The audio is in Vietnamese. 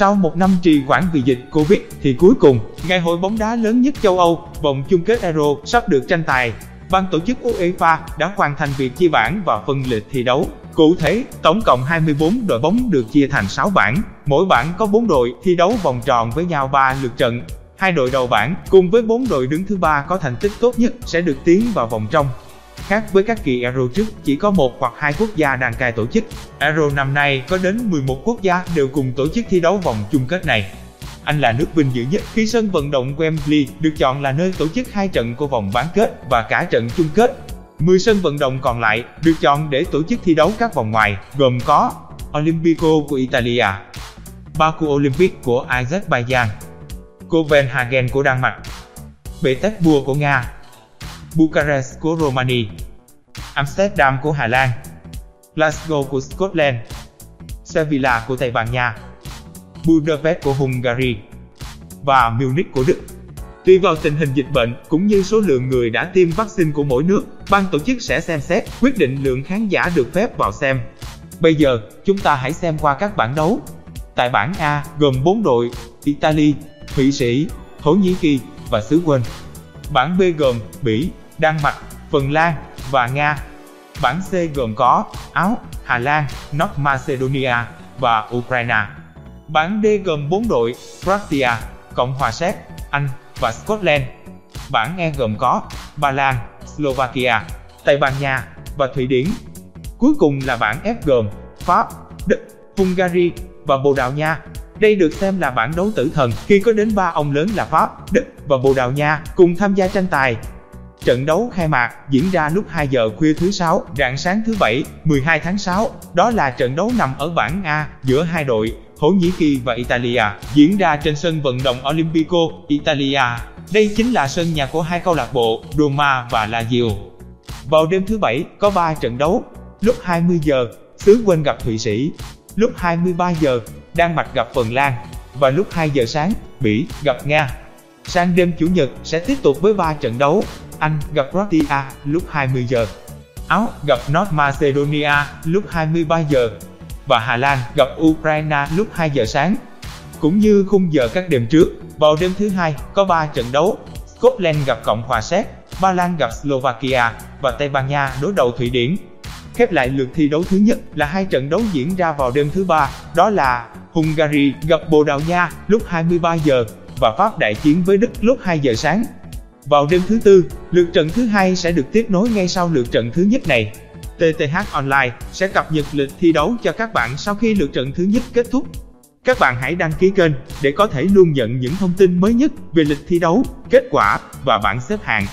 Sau một năm trì hoãn vì dịch Covid thì cuối cùng, ngày hội bóng đá lớn nhất châu Âu, vòng chung kết Euro sắp được tranh tài. Ban tổ chức UEFA đã hoàn thành việc chia bảng và phân lịch thi đấu. Cụ thể, tổng cộng 24 đội bóng được chia thành 6 bảng, mỗi bảng có 4 đội thi đấu vòng tròn với nhau 3 lượt trận. Hai đội đầu bảng cùng với 4 đội đứng thứ ba có thành tích tốt nhất sẽ được tiến vào vòng trong. Khác với các kỳ Euro trước, chỉ có một hoặc hai quốc gia đăng cai tổ chức. Euro năm nay có đến 11 quốc gia đều cùng tổ chức thi đấu vòng chung kết này. Anh là nước vinh dự nhất khi sân vận động Wembley được chọn là nơi tổ chức hai trận của vòng bán kết và cả trận chung kết. 10 sân vận động còn lại được chọn để tổ chức thi đấu các vòng ngoài, gồm có Olimpico của Italia, Baku Olympic của Azerbaijan, Copenhagen của Đan Mạch, Petersburg của Nga, Bucharest của Romania, Amsterdam của Hà Lan, Glasgow của Scotland, Sevilla của Tây Ban Nha, Budapest của Hungary và Munich của Đức. Tùy vào tình hình dịch bệnh cũng như số lượng người đã tiêm vaccine của mỗi nước, ban tổ chức sẽ xem xét quyết định lượng khán giả được phép vào xem. Bây giờ, chúng ta hãy xem qua các bảng đấu. Tại bảng A gồm 4 đội: Italy, Thụy Sĩ, Thổ Nhĩ Kỳ và xứ Quên. Bảng B gồm Bỉ, Đan Mạch, Phần Lan và Nga. Bảng C gồm có Áo, Hà Lan, North Macedonia và Ukraine. Bảng D gồm 4 đội Croatia, Cộng hòa Séc, Anh và Scotland. Bảng E gồm có Ba Lan, Slovakia, Tây Ban Nha và Thụy Điển. Cuối cùng là bảng F gồm Pháp, Đức, Hungary và Bồ Đào Nha. Đây được xem là bản đấu tử thần khi có đến ba ông lớn là Pháp, Đức và Bồ Đào Nha cùng tham gia tranh tài. Trận đấu khai mạc diễn ra lúc 2 giờ khuya thứ sáu, rạng sáng thứ bảy, 12 tháng 6. Đó là trận đấu nằm ở bảng A giữa hai đội Thổ Nhĩ Kỳ và Italia, diễn ra trên sân vận động Olimpico, Italia. Đây chính là sân nhà của hai câu lạc bộ Roma và Lazio. Vào đêm thứ bảy có 3 trận đấu. Lúc 20 giờ, xứ Quên gặp Thụy Sĩ. Lúc 23 giờ, Đan Mạch gặp Phần Lan. Và lúc 2 giờ sáng, Bỉ gặp Nga. Sang đêm Chủ nhật sẽ tiếp tục với 3 trận đấu. Anh gặp Croatia lúc 20 giờ. Áo gặp North Macedonia lúc 23 giờ và Hà Lan gặp Ukraine lúc 2 giờ sáng. Cũng như khung giờ các đêm trước, vào đêm thứ hai có 3 trận đấu. Scotland gặp Cộng hòa Séc, Ba Lan gặp Slovakia và Tây Ban Nha đối đầu Thụy Điển. Khép lại lượt thi đấu thứ nhất là hai trận đấu diễn ra vào đêm thứ ba, đó là Hungary gặp Bồ Đào Nha lúc 23 giờ và Pháp đại chiến với Đức lúc 2 giờ sáng. Vào đêm thứ tư, lượt trận thứ hai sẽ được tiếp nối ngay sau lượt trận thứ nhất này. TTH Online sẽ cập nhật lịch thi đấu cho các bạn sau khi lượt trận thứ nhất kết thúc. Các bạn hãy đăng ký kênh để có thể luôn nhận những thông tin mới nhất về lịch thi đấu, kết quả và bảng xếp hạng.